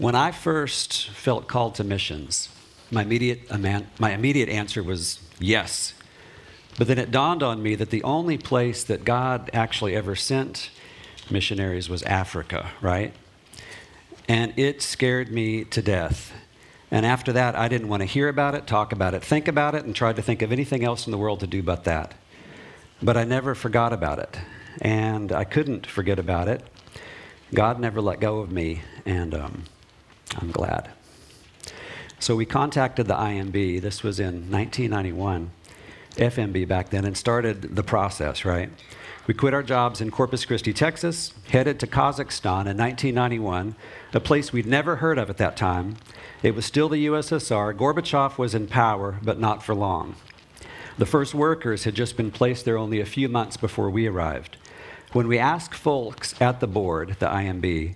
When I first felt called to missions, my immediate, my immediate answer was yes. But then it dawned on me that the only place that God actually ever sent missionaries was Africa, right? And it scared me to death. And after that, I didn't want to hear about it, talk about it, think about it, and tried to think of anything else in the world to do but that. But I never forgot about it. And I couldn't forget about it. God never let go of me. And um, I'm glad. So we contacted the IMB. This was in 1991, FMB back then, and started the process, right? We quit our jobs in Corpus Christi, Texas, headed to Kazakhstan in 1991, a place we'd never heard of at that time. It was still the USSR. Gorbachev was in power, but not for long. The first workers had just been placed there only a few months before we arrived. When we asked folks at the board, the IMB,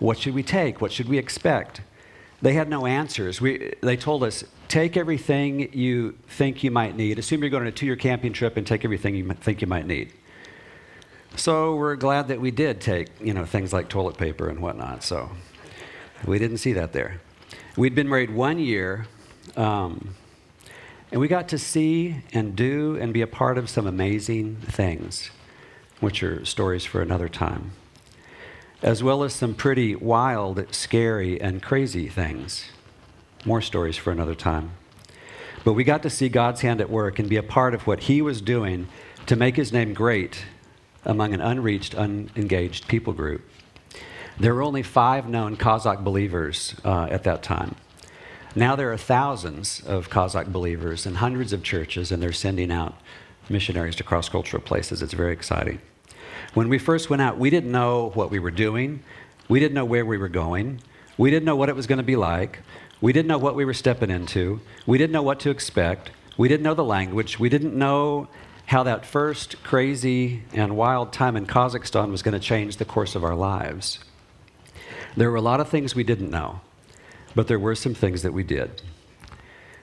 what should we take? What should we expect? They had no answers. We, they told us, take everything you think you might need. Assume you're going on a two year camping trip and take everything you think you might need. So we're glad that we did take, you know, things like toilet paper and whatnot. So we didn't see that there. We'd been married one year, um, and we got to see and do and be a part of some amazing things, which are stories for another time as well as some pretty wild, scary, and crazy things. More stories for another time. But we got to see God's hand at work and be a part of what He was doing to make His name great among an unreached, unengaged people group. There were only five known Kazakh believers uh, at that time. Now there are thousands of Kazakh believers and hundreds of churches, and they're sending out missionaries to cross cultural places. It's very exciting. When we first went out, we didn't know what we were doing. We didn't know where we were going. We didn't know what it was going to be like. We didn't know what we were stepping into. We didn't know what to expect. We didn't know the language. We didn't know how that first crazy and wild time in Kazakhstan was going to change the course of our lives. There were a lot of things we didn't know, but there were some things that we did.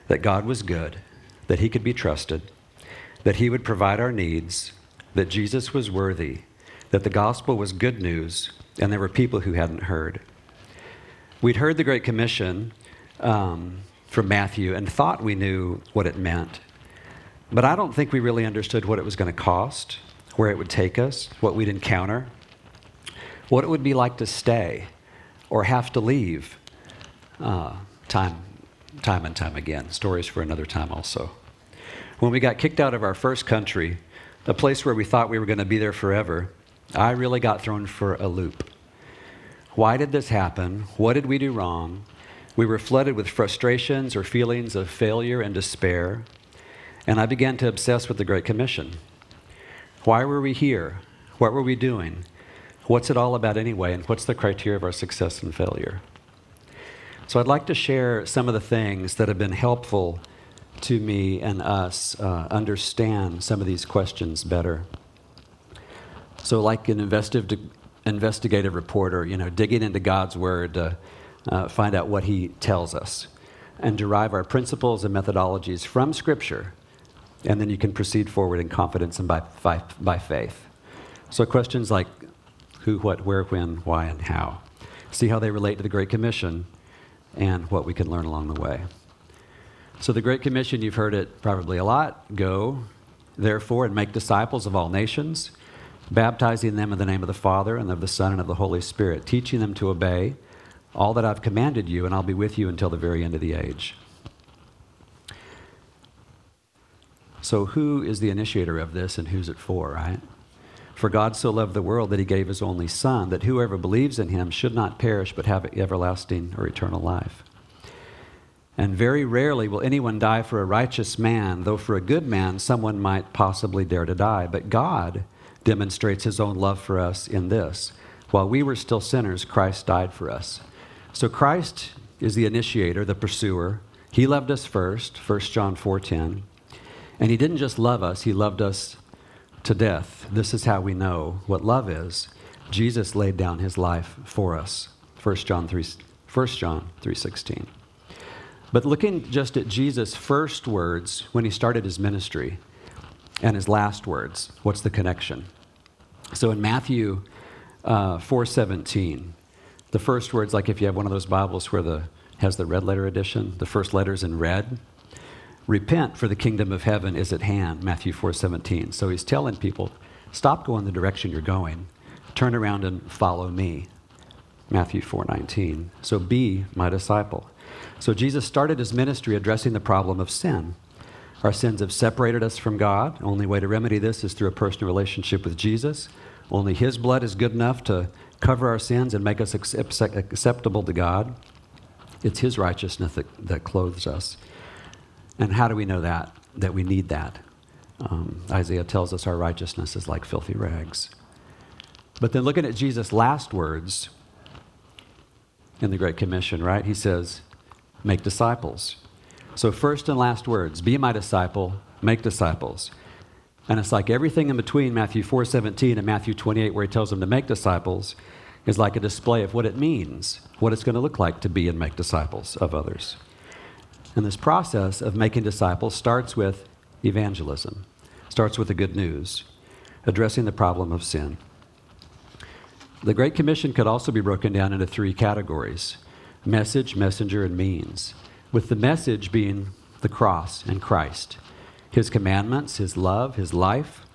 That God was good, that He could be trusted, that He would provide our needs, that Jesus was worthy, that the gospel was good news and there were people who hadn't heard. We'd heard the Great Commission um, from Matthew and thought we knew what it meant. But I don't think we really understood what it was going to cost, where it would take us, what we'd encounter, what it would be like to stay or have to leave uh, time, time and time again. Stories for another time also. When we got kicked out of our first country, a place where we thought we were going to be there forever, I really got thrown for a loop. Why did this happen? What did we do wrong? We were flooded with frustrations or feelings of failure and despair, and I began to obsess with the Great Commission. Why were we here? What were we doing? What's it all about anyway, and what's the criteria of our success and failure? So, I'd like to share some of the things that have been helpful to me and us uh, understand some of these questions better. So, like an investigative, investigative reporter, you know, digging into God's word to uh, find out what He tells us and derive our principles and methodologies from Scripture, and then you can proceed forward in confidence and by, by, by faith. So, questions like who, what, where, when, why, and how. See how they relate to the Great Commission and what we can learn along the way. So, the Great Commission, you've heard it probably a lot go, therefore, and make disciples of all nations baptizing them in the name of the Father and of the Son and of the Holy Spirit, teaching them to obey all that I've commanded you, and I'll be with you until the very end of the age. So, who is the initiator of this and who's it for, right? For God so loved the world that he gave his only Son, that whoever believes in him should not perish but have everlasting or eternal life. And very rarely will anyone die for a righteous man, though for a good man someone might possibly dare to die. But God demonstrates his own love for us in this. While we were still sinners, Christ died for us. So Christ is the initiator, the pursuer. He loved us first, 1 John 4:10. And he didn't just love us, he loved us to death. This is how we know what love is. Jesus laid down his life for us. 1 John 3 1 John 3:16. But looking just at Jesus' first words when he started his ministry and his last words, what's the connection? So in Matthew uh, 4:17, the first words, like if you have one of those Bibles where the has the red letter edition, the first letters in red. Repent, for the kingdom of heaven is at hand, Matthew 4:17. So he's telling people, stop going the direction you're going. Turn around and follow me. Matthew 4:19. So be my disciple. So Jesus started his ministry addressing the problem of sin. Our sins have separated us from God. Only way to remedy this is through a personal relationship with Jesus. Only his blood is good enough to cover our sins and make us acceptable to God. It's his righteousness that, that clothes us. And how do we know that? That we need that. Um, Isaiah tells us our righteousness is like filthy rags. But then looking at Jesus' last words in the Great Commission, right? He says, make disciples. So, first and last words be my disciple, make disciples. And it's like everything in between Matthew 4:17 and Matthew 28 where he tells them to make disciples is like a display of what it means, what it's going to look like to be and make disciples of others. And this process of making disciples starts with evangelism, starts with the good news, addressing the problem of sin. The Great Commission could also be broken down into three categories message, messenger, and means, with the message being the cross and Christ, his commandments, his love, his life,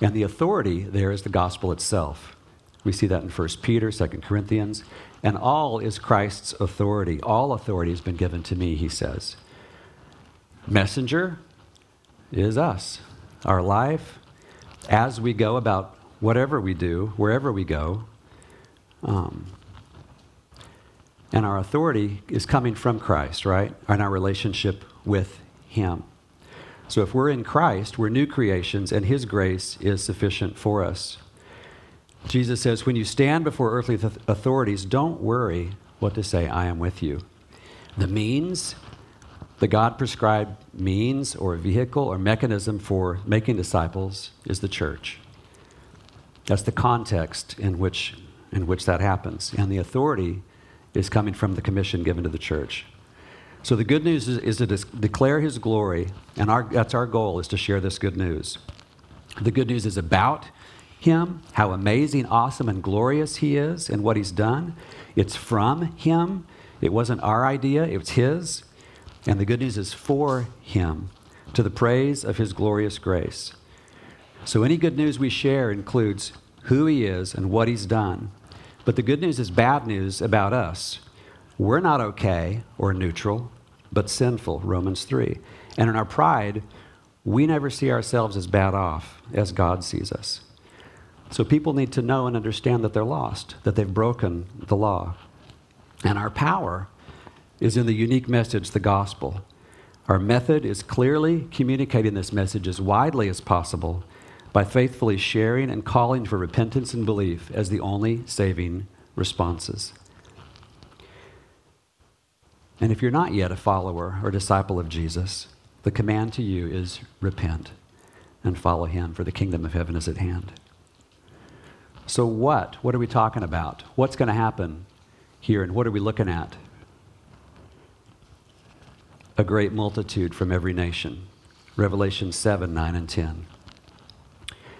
and the authority there is the gospel itself. We see that in 1 Peter, 2 Corinthians. And all is Christ's authority. All authority has been given to me, he says. Messenger is us, our life, as we go about whatever we do, wherever we go. Um, and our authority is coming from Christ, right? And our relationship with Him. So if we're in Christ, we're new creations, and His grace is sufficient for us. Jesus says, when you stand before earthly th- authorities, don't worry what to say, I am with you. The means, the God prescribed means or vehicle or mechanism for making disciples is the church. That's the context in which, in which that happens. And the authority is coming from the commission given to the church. So the good news is, is to declare his glory, and our, that's our goal, is to share this good news. The good news is about him, how amazing, awesome, and glorious he is and what he's done. It's from him. It wasn't our idea, it was his. And the good news is for him, to the praise of his glorious grace. So any good news we share includes who he is and what he's done. But the good news is bad news about us. We're not okay or neutral, but sinful, Romans 3. And in our pride, we never see ourselves as bad off as God sees us. So people need to know and understand that they're lost, that they've broken the law. And our power is in the unique message, the gospel. Our method is clearly communicating this message as widely as possible by faithfully sharing and calling for repentance and belief as the only saving responses. And if you're not yet a follower or disciple of Jesus, the command to you is repent and follow him, for the kingdom of heaven is at hand. So, what? What are we talking about? What's going to happen here, and what are we looking at? A great multitude from every nation. Revelation 7 9 and 10.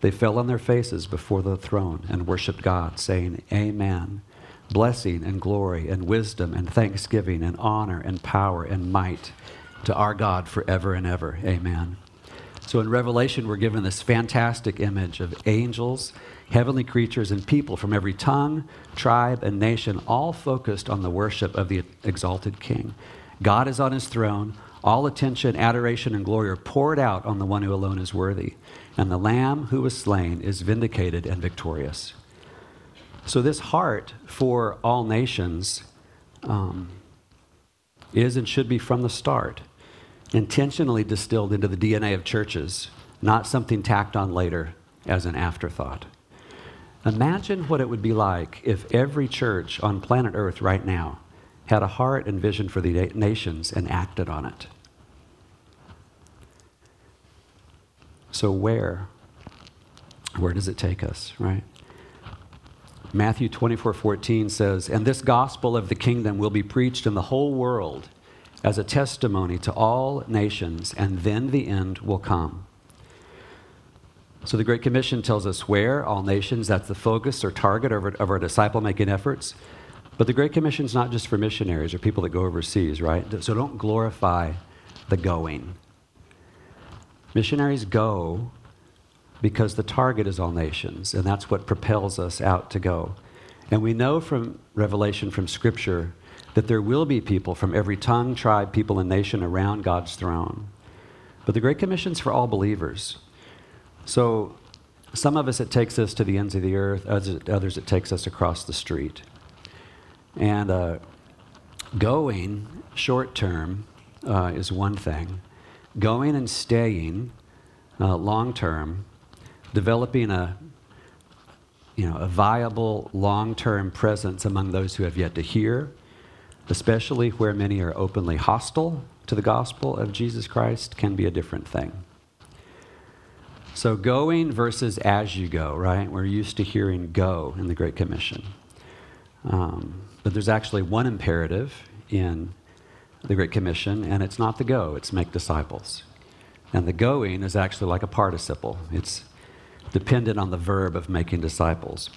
They fell on their faces before the throne and worshiped God, saying, Amen. Blessing and glory and wisdom and thanksgiving and honor and power and might to our God forever and ever. Amen. So in Revelation, we're given this fantastic image of angels, heavenly creatures, and people from every tongue, tribe, and nation, all focused on the worship of the exalted King. God is on his throne. All attention, adoration, and glory are poured out on the one who alone is worthy. And the Lamb who was slain is vindicated and victorious. So, this heart for all nations um, is and should be from the start intentionally distilled into the DNA of churches, not something tacked on later as an afterthought. Imagine what it would be like if every church on planet Earth right now had a heart and vision for the nations and acted on it. So, where? Where does it take us, right? Matthew 24 14 says, And this gospel of the kingdom will be preached in the whole world as a testimony to all nations, and then the end will come. So the Great Commission tells us where, all nations, that's the focus or target of our, of our disciple making efforts. But the Great Commission is not just for missionaries or people that go overseas, right? So don't glorify the going. Missionaries go because the target is all nations, and that's what propels us out to go. And we know from Revelation, from Scripture, that there will be people from every tongue, tribe, people, and nation around God's throne. But the Great Commission is for all believers. So some of us, it takes us to the ends of the earth, others, it takes us across the street. And uh, going short term uh, is one thing, going and staying uh, long term, developing a you know, a viable long term presence among those who have yet to hear, especially where many are openly hostile to the gospel of Jesus Christ, can be a different thing. So, going versus as you go, right? We're used to hearing go in the Great Commission. Um, but there's actually one imperative in the Great Commission, and it's not the go, it's make disciples. And the going is actually like a participle, it's dependent on the verb of making disciples.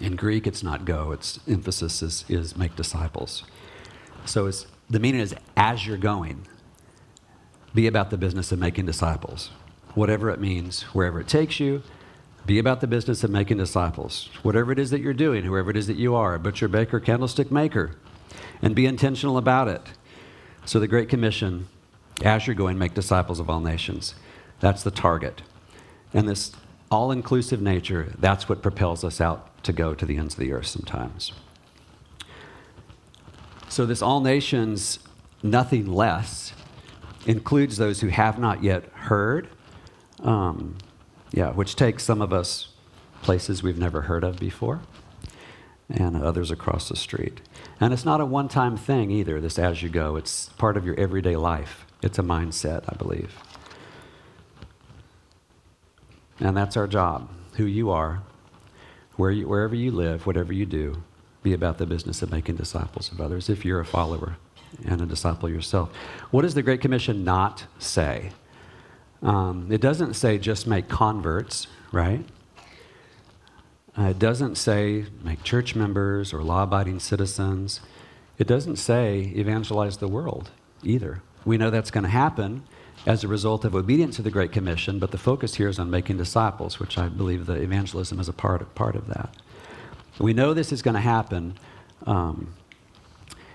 In Greek, it's not go, its emphasis is, is make disciples. So the meaning is as you're going, be about the business of making disciples. Whatever it means, wherever it takes you, be about the business of making disciples. Whatever it is that you're doing, whoever it is that you are, butcher, baker, candlestick maker, and be intentional about it. So, the Great Commission, as you're going, make disciples of all nations. That's the target. And this all inclusive nature, that's what propels us out to go to the ends of the earth sometimes. So, this all nations, nothing less, includes those who have not yet heard, um, yeah, which takes some of us places we've never heard of before, and others across the street. And it's not a one time thing either, this as you go, it's part of your everyday life. It's a mindset, I believe. And that's our job. Who you are, where you, wherever you live, whatever you do, be about the business of making disciples of others if you're a follower and a disciple yourself. What does the Great Commission not say? Um, it doesn't say just make converts, right? Uh, it doesn't say make church members or law abiding citizens. It doesn't say evangelize the world either. We know that's going to happen as a result of obedience to the Great Commission, but the focus here is on making disciples, which I believe the evangelism is a part of, part of that. We know this is going to happen. Um,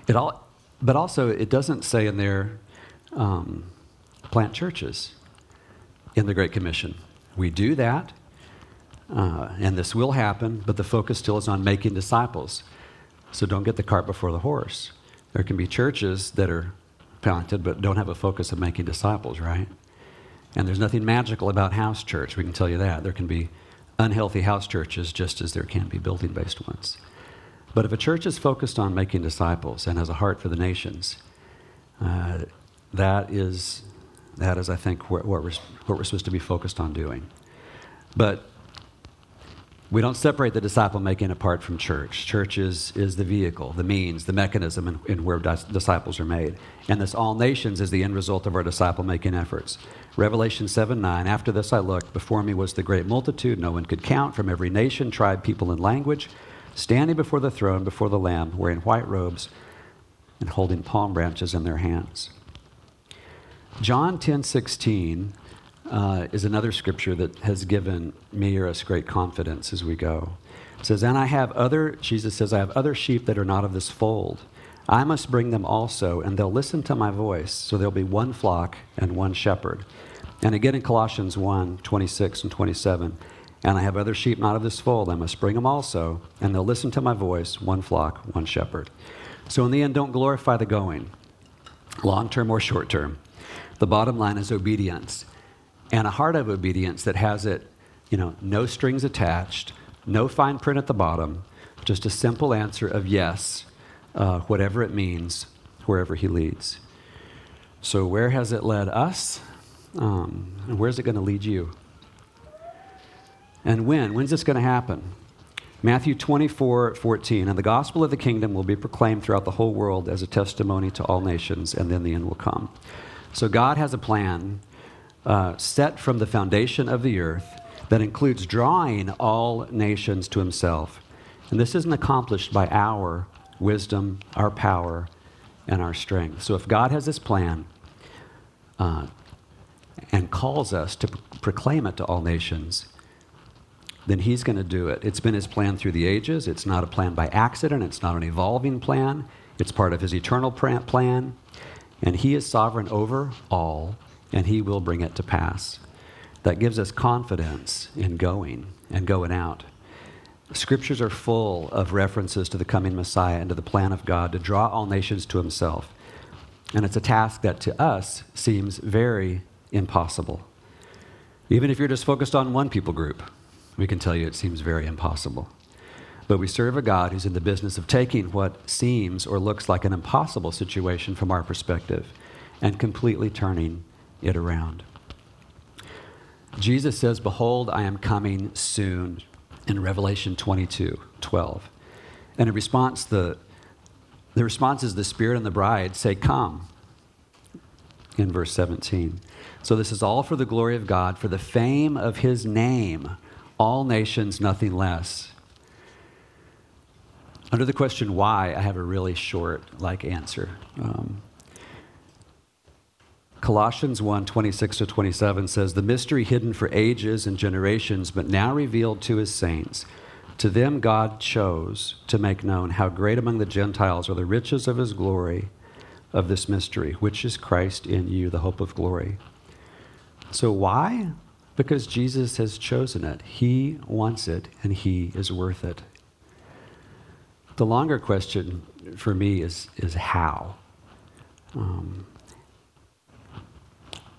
it all, but also, it doesn't say in there um, plant churches in the Great Commission. We do that, uh, and this will happen, but the focus still is on making disciples. So don't get the cart before the horse. There can be churches that are talented, but don't have a focus of making disciples, right? And there's nothing magical about house church, we can tell you that. There can be unhealthy house churches just as there can be building based ones. But if a church is focused on making disciples and has a heart for the nations, uh, that is, that is, I think, what, we're, what we're supposed to be focused on doing. But we don't separate the disciple making apart from church. Church is, is the vehicle, the means, the mechanism in, in where dis- disciples are made. And this all nations is the end result of our disciple making efforts. Revelation 7 9, after this I looked, before me was the great multitude, no one could count, from every nation, tribe, people, and language, standing before the throne, before the Lamb, wearing white robes and holding palm branches in their hands. John 10 16 uh, is another scripture that has given me or us great confidence as we go. It says, And I have other, Jesus says, I have other sheep that are not of this fold. I must bring them also, and they'll listen to my voice. So there'll be one flock and one shepherd. And again in Colossians 1 26 and 27, and I have other sheep not of this fold. I must bring them also, and they'll listen to my voice, one flock, one shepherd. So in the end, don't glorify the going, long term or short term. The bottom line is obedience, and a heart of obedience that has it, you know, no strings attached, no fine print at the bottom, just a simple answer of yes, uh, whatever it means, wherever He leads. So, where has it led us? Um, and where's it going to lead you? And when? When's this going to happen? Matthew 24, 14. And the gospel of the kingdom will be proclaimed throughout the whole world as a testimony to all nations, and then the end will come. So God has a plan uh, set from the foundation of the earth that includes drawing all nations to himself. And this isn't accomplished by our wisdom, our power, and our strength. So if God has this plan uh, and calls us to proclaim it to all nations, then he's going to do it. It's been his plan through the ages. It's not a plan by accident, it's not an evolving plan. It's part of his eternal plan. And he is sovereign over all, and he will bring it to pass. That gives us confidence in going and going out. Scriptures are full of references to the coming Messiah and to the plan of God to draw all nations to himself. And it's a task that to us seems very impossible. Even if you're just focused on one people group, we can tell you it seems very impossible. But we serve a God who's in the business of taking what seems or looks like an impossible situation from our perspective and completely turning it around. Jesus says, Behold, I am coming soon in Revelation 22 12. And in response, the, the response is the Spirit and the bride say, Come, in verse 17. So this is all for the glory of God, for the fame of his name, all nations, nothing less. Under the question why, I have a really short like answer. Um, Colossians 1 26 to 27 says, The mystery hidden for ages and generations, but now revealed to his saints. To them God chose to make known how great among the Gentiles are the riches of his glory of this mystery, which is Christ in you, the hope of glory. So, why? Because Jesus has chosen it. He wants it, and he is worth it. The longer question for me is, is how? Um,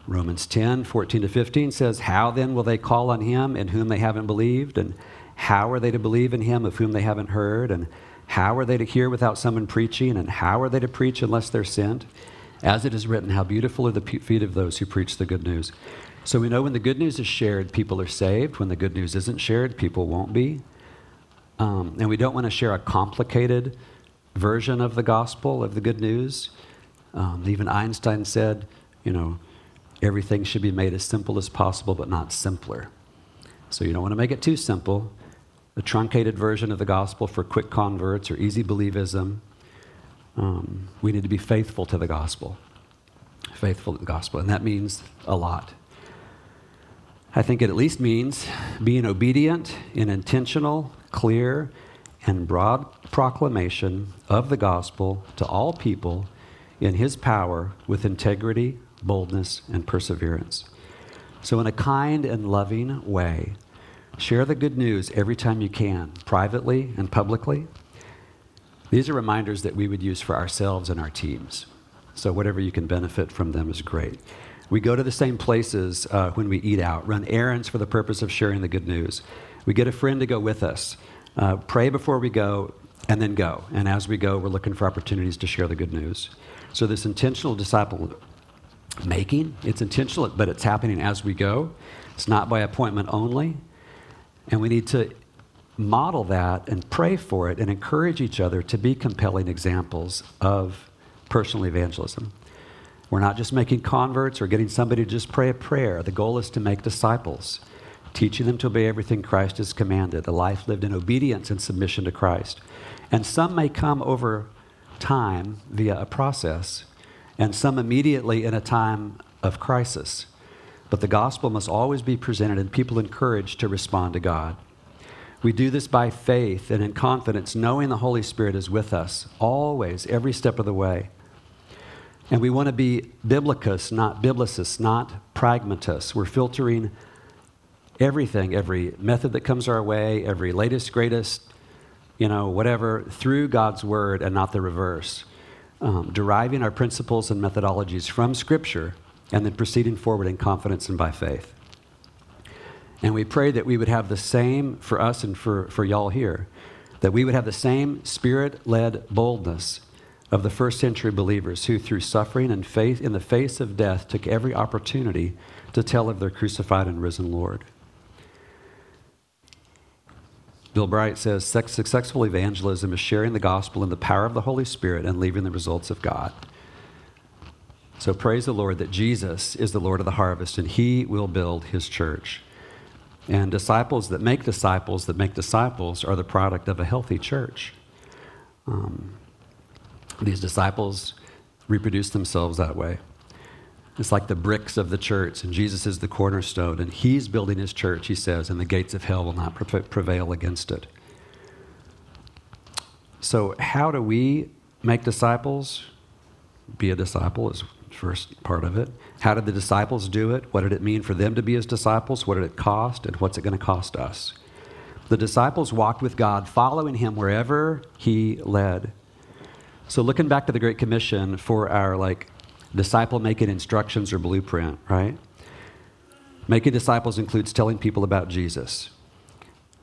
Romans 10, 14 to 15 says, How then will they call on him in whom they haven't believed? And how are they to believe in him of whom they haven't heard? And how are they to hear without someone preaching? And how are they to preach unless they're sent? As it is written, How beautiful are the feet of those who preach the good news. So we know when the good news is shared, people are saved. When the good news isn't shared, people won't be. Um, and we don't want to share a complicated version of the gospel, of the good news. Um, even Einstein said, you know, everything should be made as simple as possible, but not simpler. So you don't want to make it too simple. A truncated version of the gospel for quick converts or easy believism. Um, we need to be faithful to the gospel. Faithful to the gospel. And that means a lot. I think it at least means being obedient in intentional, clear, and broad proclamation of the gospel to all people in his power with integrity, boldness, and perseverance. So, in a kind and loving way, share the good news every time you can, privately and publicly. These are reminders that we would use for ourselves and our teams. So, whatever you can benefit from them is great. We go to the same places uh, when we eat out, run errands for the purpose of sharing the good news. We get a friend to go with us, uh, pray before we go, and then go. And as we go, we're looking for opportunities to share the good news. So, this intentional disciple making. It's intentional, but it's happening as we go. It's not by appointment only. And we need to model that and pray for it and encourage each other to be compelling examples of personal evangelism. We're not just making converts or getting somebody to just pray a prayer. The goal is to make disciples, teaching them to obey everything Christ has commanded, a life lived in obedience and submission to Christ. And some may come over time via a process and some immediately in a time of crisis. but the gospel must always be presented and people encouraged to respond to God. We do this by faith and in confidence, knowing the Holy Spirit is with us always, every step of the way. And we want to be biblicus, not biblicists, not pragmatists. We're filtering everything, every method that comes our way, every latest, greatest, you know, whatever, through God's word and not the reverse. Um, deriving our principles and methodologies from Scripture and then proceeding forward in confidence and by faith. And we pray that we would have the same for us and for, for y'all here, that we would have the same spirit led boldness of the first century believers who, through suffering and faith in the face of death, took every opportunity to tell of their crucified and risen Lord. Bill Bright says successful evangelism is sharing the gospel in the power of the Holy Spirit and leaving the results of God. So praise the Lord that Jesus is the Lord of the harvest and he will build his church. And disciples that make disciples that make disciples are the product of a healthy church. Um, these disciples reproduce themselves that way. It's like the bricks of the church, and Jesus is the cornerstone, and He's building His church, He says, and the gates of hell will not prevail against it. So, how do we make disciples? Be a disciple is first part of it. How did the disciples do it? What did it mean for them to be His disciples? What did it cost? And what's it going to cost us? The disciples walked with God, following Him wherever He led. So, looking back to the Great Commission for our like disciple making instructions or blueprint, right? Making disciples includes telling people about Jesus.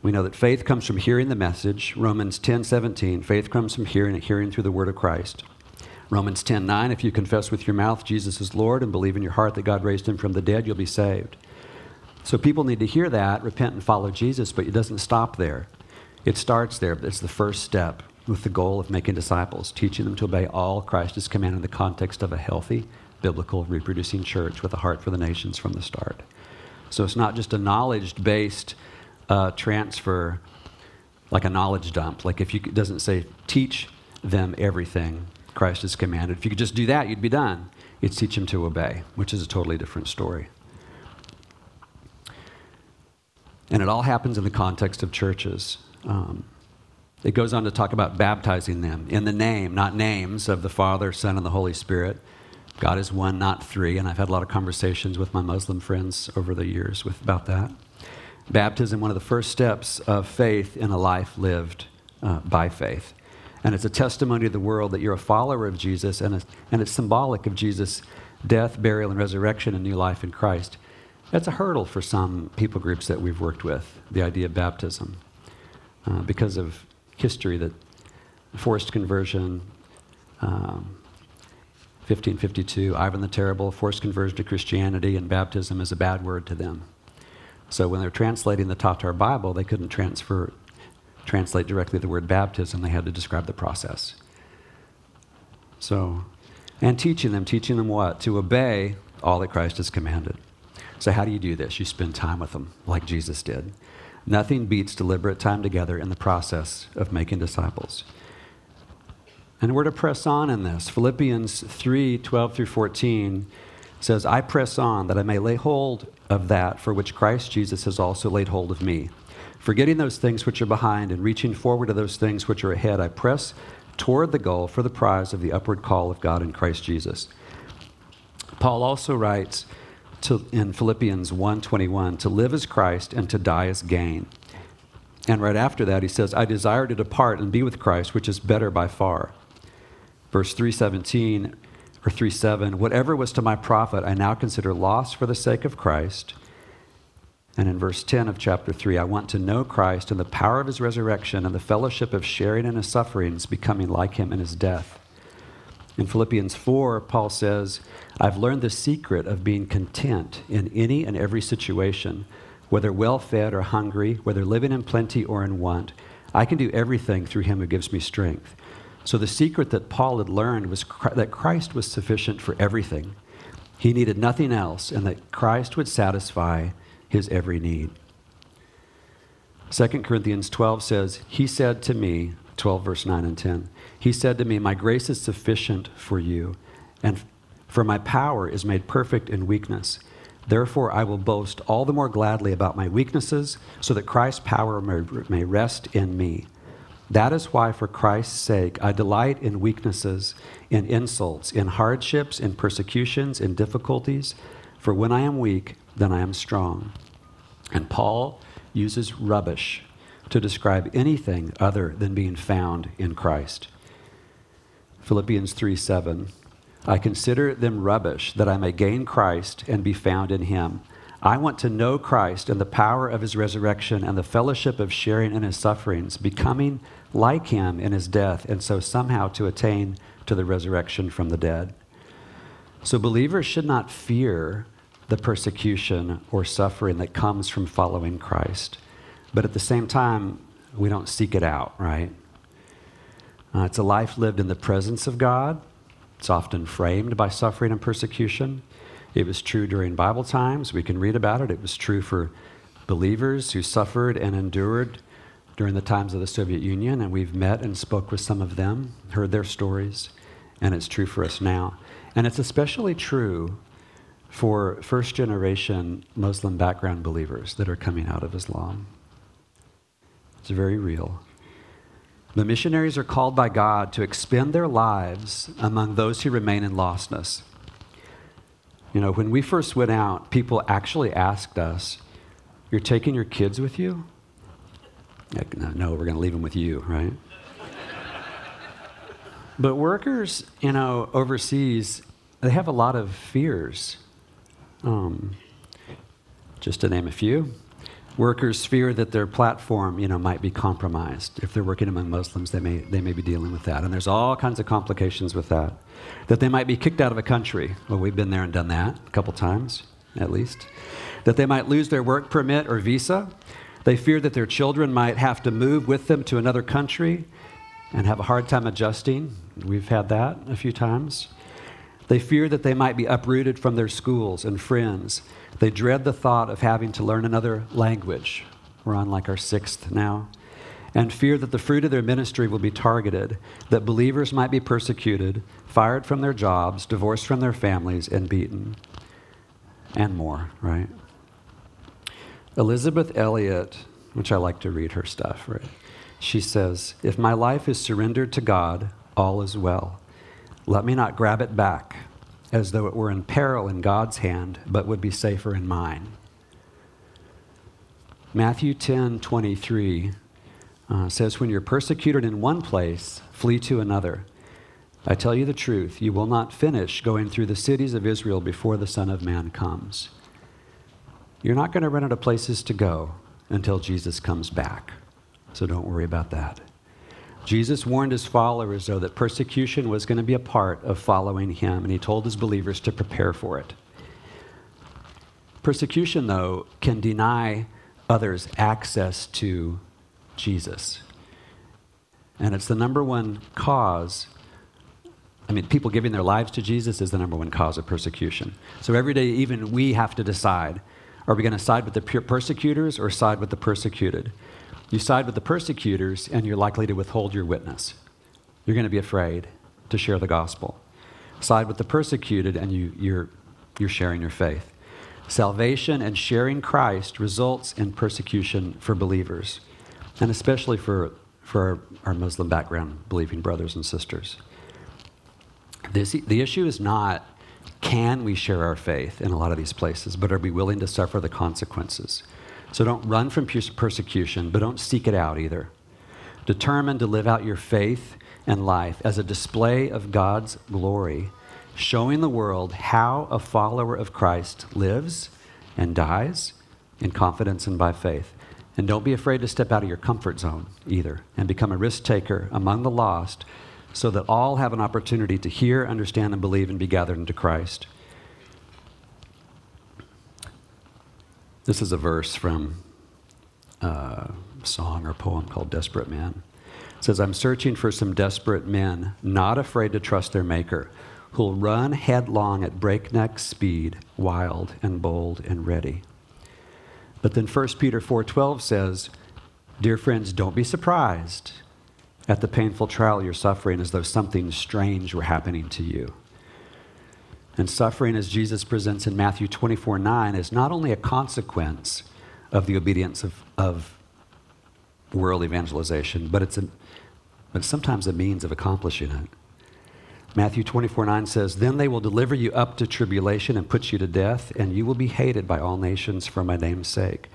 We know that faith comes from hearing the message. Romans 10 17, faith comes from hearing and hearing through the word of Christ. Romans 10 9, if you confess with your mouth Jesus is Lord and believe in your heart that God raised him from the dead, you'll be saved. So people need to hear that, repent and follow Jesus, but it doesn't stop there. It starts there, but it's the first step with the goal of making disciples, teaching them to obey all Christ has commanded in the context of a healthy, biblical, reproducing church with a heart for the nations from the start. So it's not just a knowledge based uh, transfer, like a knowledge dump. Like if you it doesn't say teach them everything Christ has commanded. If you could just do that, you'd be done. It's teach them to obey, which is a totally different story. And it all happens in the context of churches. Um, it goes on to talk about baptizing them in the name, not names, of the Father, Son, and the Holy Spirit. God is one, not three. And I've had a lot of conversations with my Muslim friends over the years with, about that. Baptism, one of the first steps of faith in a life lived uh, by faith. And it's a testimony to the world that you're a follower of Jesus, and it's, and it's symbolic of Jesus' death, burial, and resurrection and new life in Christ. That's a hurdle for some people groups that we've worked with, the idea of baptism, uh, because of history that forced conversion, um, 1552, Ivan the Terrible, forced conversion to Christianity, and baptism is a bad word to them. So when they're translating the Tatar Bible, they couldn't transfer, translate directly the word baptism. They had to describe the process. So, and teaching them, teaching them what? To obey all that Christ has commanded. So, how do you do this? You spend time with them, like Jesus did. Nothing beats deliberate time together in the process of making disciples. And we're to press on in this. Philippians 3 12 through 14 says, I press on that I may lay hold of that for which Christ Jesus has also laid hold of me. Forgetting those things which are behind and reaching forward to those things which are ahead, I press toward the goal for the prize of the upward call of God in Christ Jesus. Paul also writes, to, in Philippians 1:21 to live as Christ and to die as gain. And right after that he says, I desire to depart and be with Christ, which is better by far. Verse 317 or 37, whatever was to my profit, I now consider loss for the sake of Christ. And in verse 10 of chapter 3, I want to know Christ and the power of his resurrection and the fellowship of sharing in his sufferings, becoming like him in his death in Philippians 4, Paul says, I've learned the secret of being content in any and every situation, whether well fed or hungry, whether living in plenty or in want. I can do everything through him who gives me strength. So the secret that Paul had learned was that Christ was sufficient for everything. He needed nothing else, and that Christ would satisfy his every need. 2 Corinthians 12 says, He said to me, 12, verse 9 and 10. He said to me, My grace is sufficient for you, and for my power is made perfect in weakness. Therefore, I will boast all the more gladly about my weaknesses, so that Christ's power may, rest in me. That is why, for Christ's sake, I delight in weaknesses, in insults, in hardships, in persecutions, in difficulties. For when I am weak, then I am strong. And Paul uses rubbish to describe anything other than being found in Christ. Philippians 3 7. I consider them rubbish that I may gain Christ and be found in him. I want to know Christ and the power of his resurrection and the fellowship of sharing in his sufferings, becoming like him in his death, and so somehow to attain to the resurrection from the dead. So believers should not fear the persecution or suffering that comes from following Christ. But at the same time, we don't seek it out, right? Uh, it's a life lived in the presence of God it's often framed by suffering and persecution. It was true during Bible times. We can read about it. It was true for believers who suffered and endured during the times of the Soviet Union, and we've met and spoke with some of them, heard their stories, and it's true for us now. And it's especially true for first generation Muslim background believers that are coming out of Islam. It's very real. The missionaries are called by God to expend their lives among those who remain in lostness. You know, when we first went out, people actually asked us, You're taking your kids with you? Like, no, no, we're going to leave them with you, right? but workers, you know, overseas, they have a lot of fears. Um, just to name a few Workers fear that their platform, you know, might be compromised. If they're working among Muslims, they may, they may be dealing with that. And there's all kinds of complications with that. That they might be kicked out of a country. Well, we've been there and done that a couple times, at least. That they might lose their work permit or visa. They fear that their children might have to move with them to another country and have a hard time adjusting. We've had that a few times. They fear that they might be uprooted from their schools and friends they dread the thought of having to learn another language. We're on like our sixth now. And fear that the fruit of their ministry will be targeted, that believers might be persecuted, fired from their jobs, divorced from their families, and beaten. And more, right? Elisabeth Elliot, which I like to read her stuff, right? She says, If my life is surrendered to God, all is well. Let me not grab it back as though it were in peril in God's hand, but would be safer in mine. Matthew 10 23 uh, says, When you're persecuted in one place, flee to another. I tell you the truth, you will not finish going through the cities of Israel before the Son of Man comes. You're not going to run out of places to go until Jesus comes back. So don't worry about that. Jesus warned his followers, though, that persecution was going to be a part of following him, and he told his believers to prepare for it. Persecution, though, can deny others access to Jesus. And it's the number one cause. I mean, people giving their lives to Jesus is the number one cause of persecution. So every day, even we have to decide are we going to side with the persecutors or side with the persecuted? You side with the persecutors, and you're likely to withhold your witness. You're going to be afraid to share the gospel. Side with the persecuted, and you, you're, you're sharing your faith. Salvation and sharing Christ results in persecution for believers, and especially for, for our, Muslim background believing brothers and sisters. This, the issue is not can we share our faith in a lot of these places, but are we willing to suffer the consequences? So don't run from persecution, but don't seek it out either. Determined to live out your faith and life as a display of God's glory, showing the world how a follower of Christ lives and dies in confidence and by faith. And don't be afraid to step out of your comfort zone either and become a risk taker among the lost so that all have an opportunity to hear, understand, and believe and be gathered into Christ. This is a verse from uh, a song or poem called Desperate Man. It says, I'm searching for some desperate men, not afraid to trust their maker, who'll run headlong at breakneck speed, wild and bold and ready. But then 1 Peter 4:12 says, "Dear friends, don't be surprised at the painful trial you're suffering as though something strange were happening to you." And suffering, as Jesus presents in Matthew 24 9, is not only a consequence of the obedience of, of world evangelization, but it's, a, but sometimes a means of accomplishing it. Matthew 24 9 says, Then they will deliver you up to tribulation and put you to death, and you will be hated by all nations for my name's sake.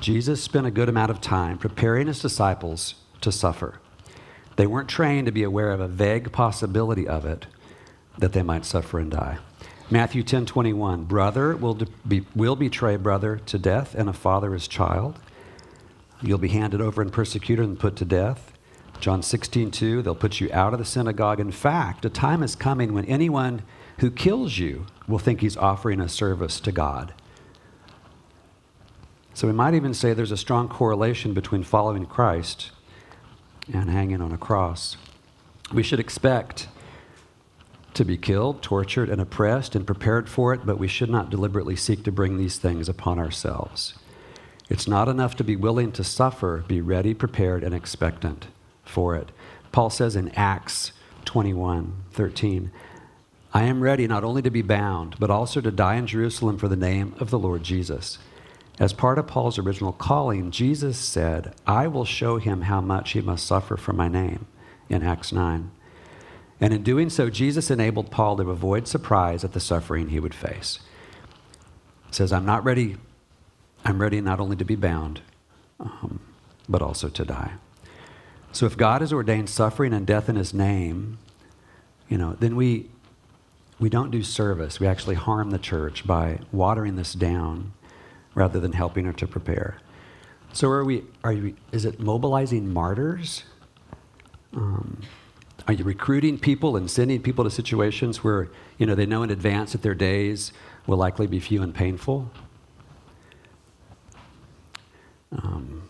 Jesus spent a good amount of time preparing his disciples to suffer. They weren't trained to be aware of a vague possibility of it that they might suffer and die. Matthew 10 21, brother will, be, will betray brother to death, and a father his child. You'll be handed over and persecuted and put to death. John 16, 2, they'll put you out of the synagogue. In fact, a time is coming when anyone who kills you will think he's offering a service to God. So we might even say there's a strong correlation between following Christ and hanging on a cross. We should expect to be killed, tortured, and oppressed and prepared for it, but we should not deliberately seek to bring these things upon ourselves. It's not enough to be willing to suffer, be ready, prepared, and expectant for it. Paul says in Acts 21 13, I am ready not only to be bound, but also to die in Jerusalem for the name of the Lord Jesus. As part of Paul's original calling, Jesus said, I will show him how much he must suffer for my name in Acts 9. And in doing so, Jesus enabled Paul to avoid surprise at the suffering he would face. He says, I'm not ready. I'm ready not only to be bound, um, but also to die. So if God has ordained suffering and death in his name, you know, then we we don't do service. We actually harm the church by watering this down rather than helping her to prepare. So are we are you is it mobilizing martyrs? Um, are you recruiting people and sending people to situations where you know they know in advance that their days will likely be few and painful? Um,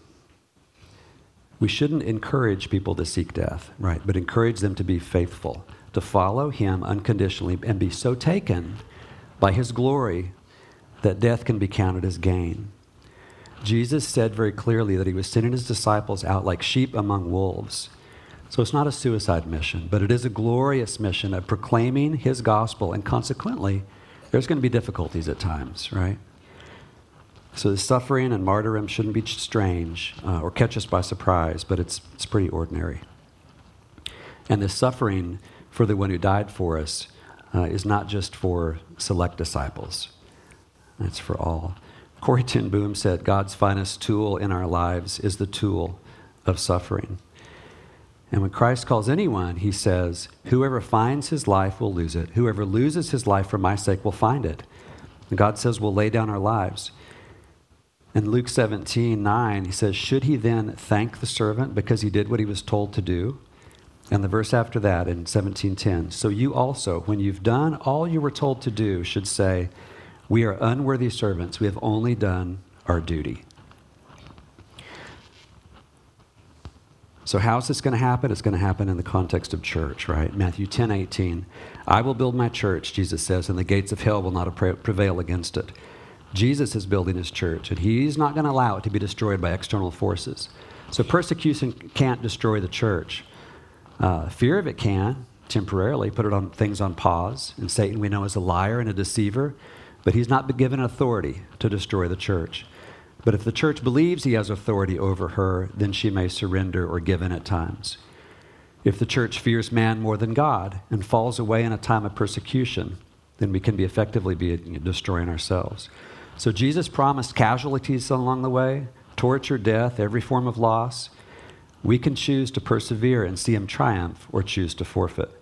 we shouldn't encourage people to seek death, right? But encourage them to be faithful, to follow Him unconditionally, and be so taken by His glory that death can be counted as gain. Jesus said very clearly that He was sending His disciples out like sheep among wolves. So it's not a suicide mission, but it is a glorious mission of proclaiming His gospel, and consequently, there's going to be difficulties at times, right? So the suffering and martyrdom shouldn't be strange uh, or catch us by surprise, but it's, it's pretty ordinary. And the suffering for the one who died for us uh, is not just for select disciples, it's for all. Corrie ten Boom said, God's finest tool in our lives is the tool of suffering. And when Christ calls anyone, he says, Whoever finds his life will lose it. Whoever loses his life for my sake will find it. And God says we'll lay down our lives. In Luke 17, 9, he says, Should he then thank the servant because he did what he was told to do? And the verse after that in 17:10, so you also, when you've done all you were told to do, should say, We are unworthy servants. We have only done our duty. So, how's this going to happen? It's going to happen in the context of church, right? Matthew 10 18. I will build my church, Jesus says, and the gates of hell will not prevail against it. Jesus is building his church, and he's not going to allow it to be destroyed by external forces. So persecution can't destroy the church. Uh, fear of it can, temporarily, put it on things on pause. And Satan, we know, is a liar and a deceiver, but he's not been given authority to destroy the church. But if the church believes he has authority over her, then she may surrender or give in at times. If the church fears man more than God and falls away in a time of persecution, then we can be effectively be destroying ourselves. So Jesus promised casualties along the way, torture, death, every form of loss. We can choose to persevere and see him triumph or choose to forfeit.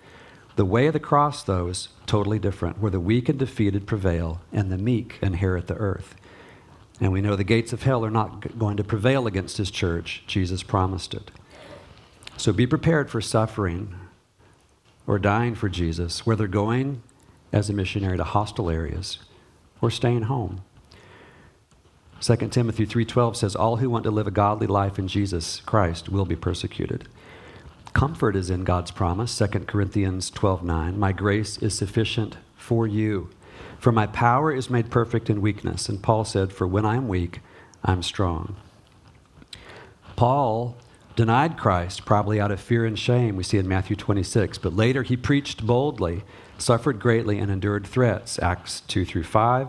The way of the cross, though, is totally different, where the weak and defeated prevail and the meek inherit the earth. And we know the gates of hell are not going to prevail against his church. Jesus promised it. So be prepared for suffering or dying for Jesus, whether going as a missionary to hostile areas or staying home. 2 Timothy 3:12 says all who want to live a godly life in Jesus Christ will be persecuted. Comfort is in God's promise, 2 Corinthians 12:9, "My grace is sufficient for you, for my power is made perfect in weakness." And Paul said, "For when I am weak, I'm strong." Paul denied Christ, probably out of fear and shame, we see in Matthew 26. But later he preached boldly, suffered greatly, and endured threats, Acts 2 through 5.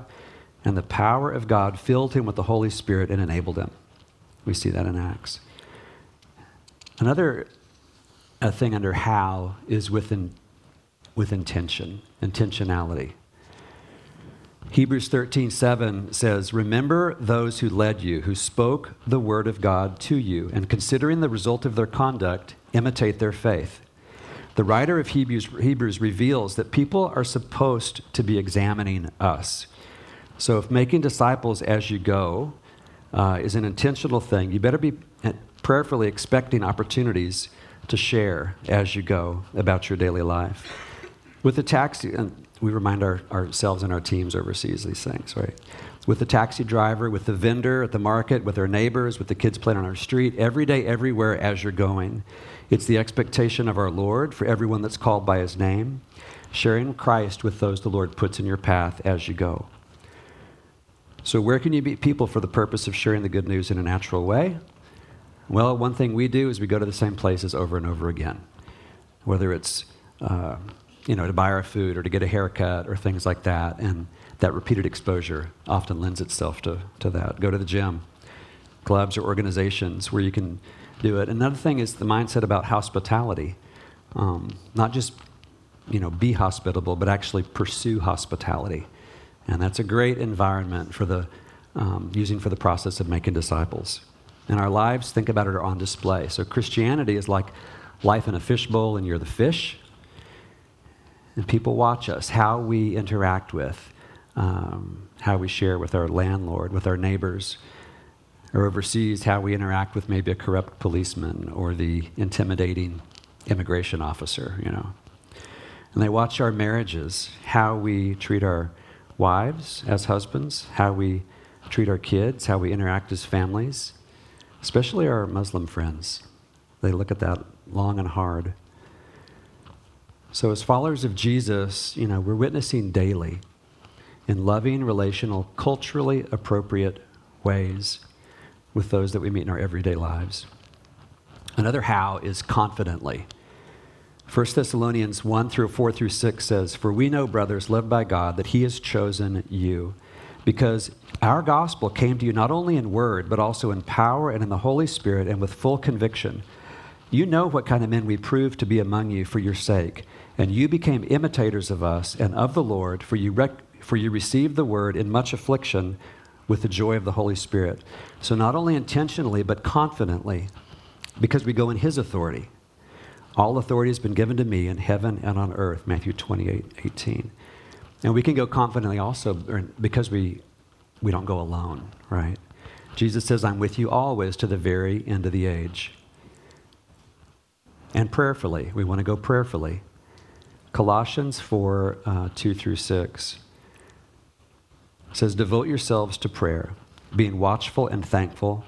And the power of God filled him with the Holy Spirit and enabled him. We see that in Acts. Another thing under how is with, in, with intention, intentionality. Hebrews 13, 7 says, Remember those who led you, who spoke the word of God to you, and considering the result of their conduct, imitate their faith. The writer of Hebrews, Hebrews reveals that people are supposed to be examining us. So if making disciples as you go uh, is an intentional thing, you better be prayerfully expecting opportunities to share as you go about your daily life. With the taxi, and we remind our, ourselves and our teams overseas these things, right? With the taxi driver, with the vendor at the market, with our neighbors, with the kids playing on our street, every day, everywhere as you're going. It's the expectation of our Lord for everyone that's called by his name, sharing Christ with those the Lord puts in your path as you go. So, where can you meet people for the purpose of sharing the good news in a natural way? Well, one thing we do is we go to the same places over and over again, whether it's uh, you know to buy our food or to get a haircut or things like that, and that repeated exposure often lends itself to, to that. Go to the gym, clubs or organizations where you can do it. Another thing is the mindset about hospitality, um, not just you know be hospitable, but actually pursue hospitality, and that's a great environment for the um, using for the process of making disciples and our lives, think about it, are on display. So Christianity is like life in a fishbowl, and you're the fish. And people watch us, how we interact with, um, how we share with our landlord, with our neighbors, or overseas, how we interact with maybe a corrupt policeman or the intimidating immigration officer, you know. And they watch our marriages, how we treat our wives as husbands, how we treat our kids, how we interact as families especially our Muslim friends. They look at that long and hard. So, as followers of Jesus, you know, we're witnessing daily in loving, relational, culturally appropriate ways with those that we meet in our everyday lives. Another how is confidently. 1 Thessalonians 1 through 4 through 6 says, For we know, brothers, loved by God, that He has chosen you because our gospel came to you not only in word, but also in power and in the Holy Spirit and with full conviction. You know what kind of men we proved to be among you for your sake, and you became imitators of us and of the Lord, for you, rec- for you received the word in much affliction with the joy of the Holy Spirit. So, not only intentionally, but confidently, because we go in His authority. All authority has been given to me in heaven and on earth, Matthew 28 18. And we can go confidently also er, because we, we don't go alone, right? Jesus says, I'm with you always to the very end of the age. And prayerfully, we want to go prayerfully. Colossians 4 uh, 2 through 6 says, Devote yourselves to prayer, being watchful and thankful,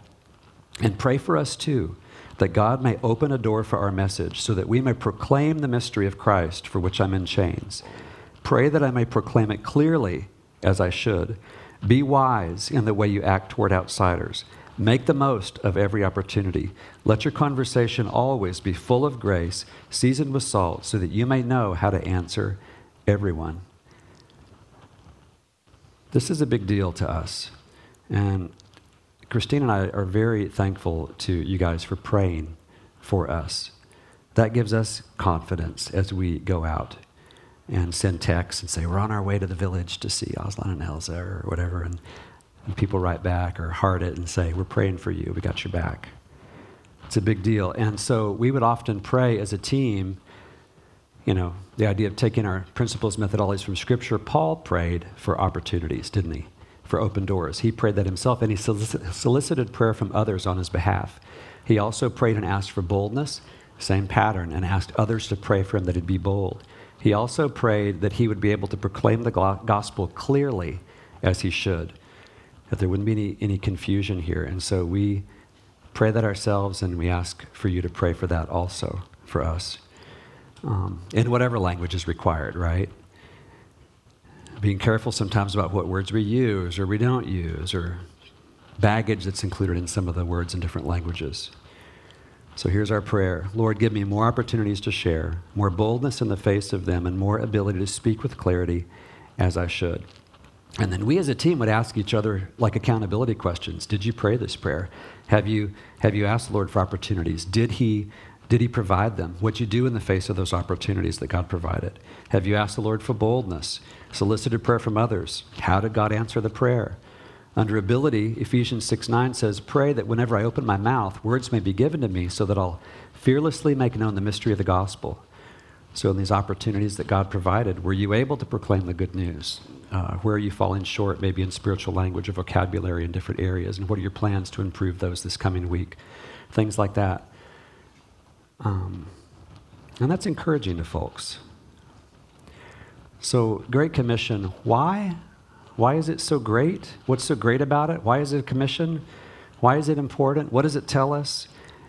and pray for us too, that God may open a door for our message, so that we may proclaim the mystery of Christ, for which I'm in chains Pray that I may proclaim it clearly as I should. Be wise in the way you act toward outsiders. Make the most of every opportunity. Let your conversation always be full of grace, seasoned with salt, so that you may know how to answer everyone. This is a big deal to us. And Christine and I are very thankful to you guys for praying for us. That gives us confidence as we go out and send texts and say, We're on our way to the village to see Aslan and Elsa or whatever. And, and people write back or heart it and say, We're praying for you. We got your back. It's a big deal. And so we would often pray as a team, you know, the idea of taking our principles, methodologies from Scripture. Paul prayed for opportunities, didn't he? For open doors. He prayed that himself, and he solicited prayer from others on his behalf. He also prayed and asked for boldness, same pattern, and asked others to pray for him that he'd be bold. He also prayed that he would be able to proclaim the gospel clearly as he should, that there wouldn't be any, any confusion here. And so we pray that ourselves, and we ask for you to pray for that also for us, um, in whatever language is required, right? Being careful sometimes about what words we use or we don't use, or baggage that's included in some of the words in different languages. So here's our prayer Lord, give me more opportunities to share, more boldness in the face of them, and more ability to speak with clarity as I should. And then we as a team would ask each other like accountability questions. Did you pray this prayer? Have you, have you asked the Lord for opportunities? Did he, did he provide them? What'd you do in the face of those opportunities that God provided? Have you asked the Lord for boldness? Solicited prayer from others? How did God answer the prayer? Under ability, Ephesians 6 9 says, Pray that whenever I open my mouth, words may be given to me so that I'll fearlessly make known the mystery of the gospel. So, in these opportunities that God provided, were you able to proclaim the good news? Uh, where are you falling short, maybe in spiritual language or vocabulary in different areas? And what are your plans to improve those this coming week? Things like that. Um, and that's encouraging to folks. So, Great Commission, why? Why is it so great? What's so great about it? Why is it a commission? Why is it important? What does it tell us?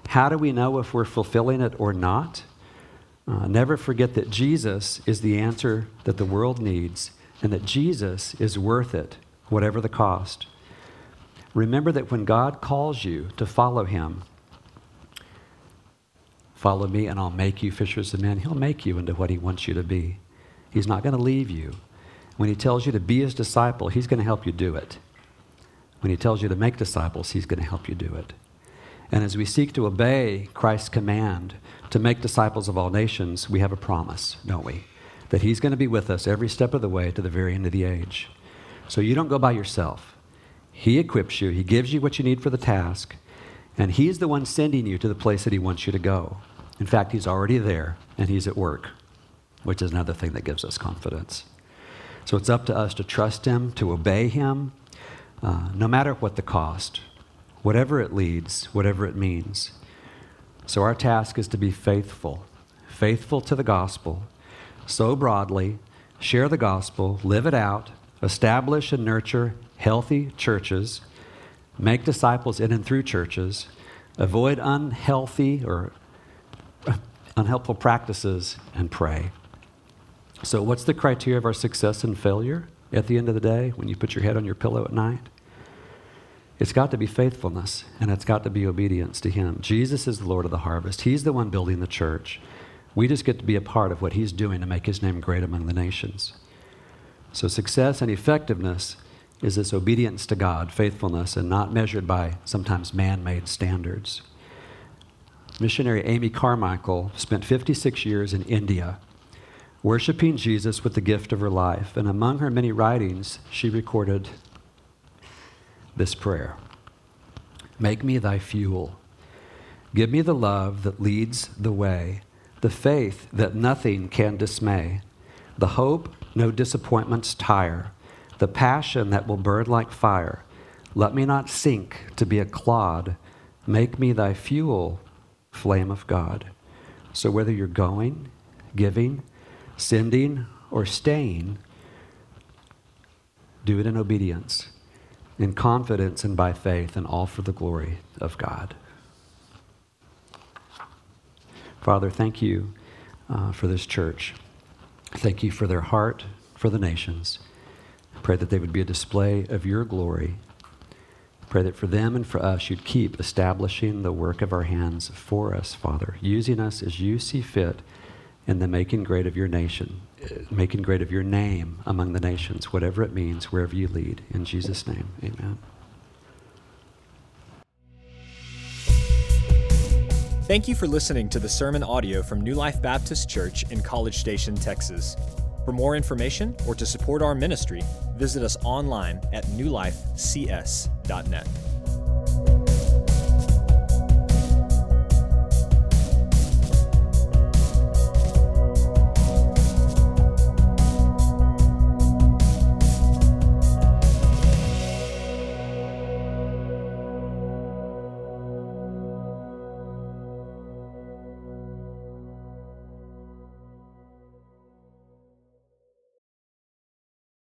How do we know if we're fulfilling it or not? Uh, never forget that Jesus is the answer that the world needs and that Jesus is worth it, whatever the cost. Remember that when God calls you to follow him, follow me and I'll make you fishers of men, he'll make you into what he wants you to be. He's not going to leave you. When he tells you to be his disciple, he's going to help you do it. When he tells you to make disciples, he's going to help you do it. And as we seek to obey Christ's command to make disciples of all nations, we have a promise, don't we? That he's going to be with us every step of the way to the very end of the age. So you don't go by yourself. He equips you, he gives you what you need for the task, and he's the one sending you to the place that he wants you to go. In fact, he's already there and he's at work, which is another thing that gives us confidence. So it's up to us to trust Him, to obey Him, uh, no matter what the cost, whatever it leads, whatever it means. So our task is to be faithful, faithful to the gospel, so broadly, share the gospel, live it out, establish and nurture healthy churches, make disciples in and through churches, avoid unhealthy or unhelpful practices, and pray. So, what's the criteria of our success and failure at the end of the day when you put your head on your pillow at night? It's got to be faithfulness and it's got to be obedience to Him. Jesus is the Lord of the harvest, He's the one building the church. We just get to be a part of what He's doing to make His name great among the nations. So, success and effectiveness is this obedience to God, faithfulness, and not measured by sometimes man made standards. Missionary Amy Carmichael spent 56 years in India worshiping Jesus with the gift of her life. And among her many writings, she recorded this prayer Make me thy fuel. Give me the love that leads the way, the faith that nothing can dismay, the hope no disappointments tire, the passion that will burn like fire. Let me not sink to be a clod. Make me thy fuel, flame of God. So whether you're going, giving, sending or staying, do it in obedience, in confidence and by faith, and all for the glory of God. Father, thank you uh, for this church. Thank you for their heart for the nations. Pray that they would be a display of your glory. Pray that for them and for us, you'd keep establishing the work of our hands for us, Father, using us as you see fit in the making great of your nation, making great of your name among the nations, whatever it means, wherever you lead. In Jesus' name, amen. Thank you for listening to the sermon audio from New Life Baptist Church in College Station, Texas. For more information or to support our ministry, visit us online at newlifecs.net.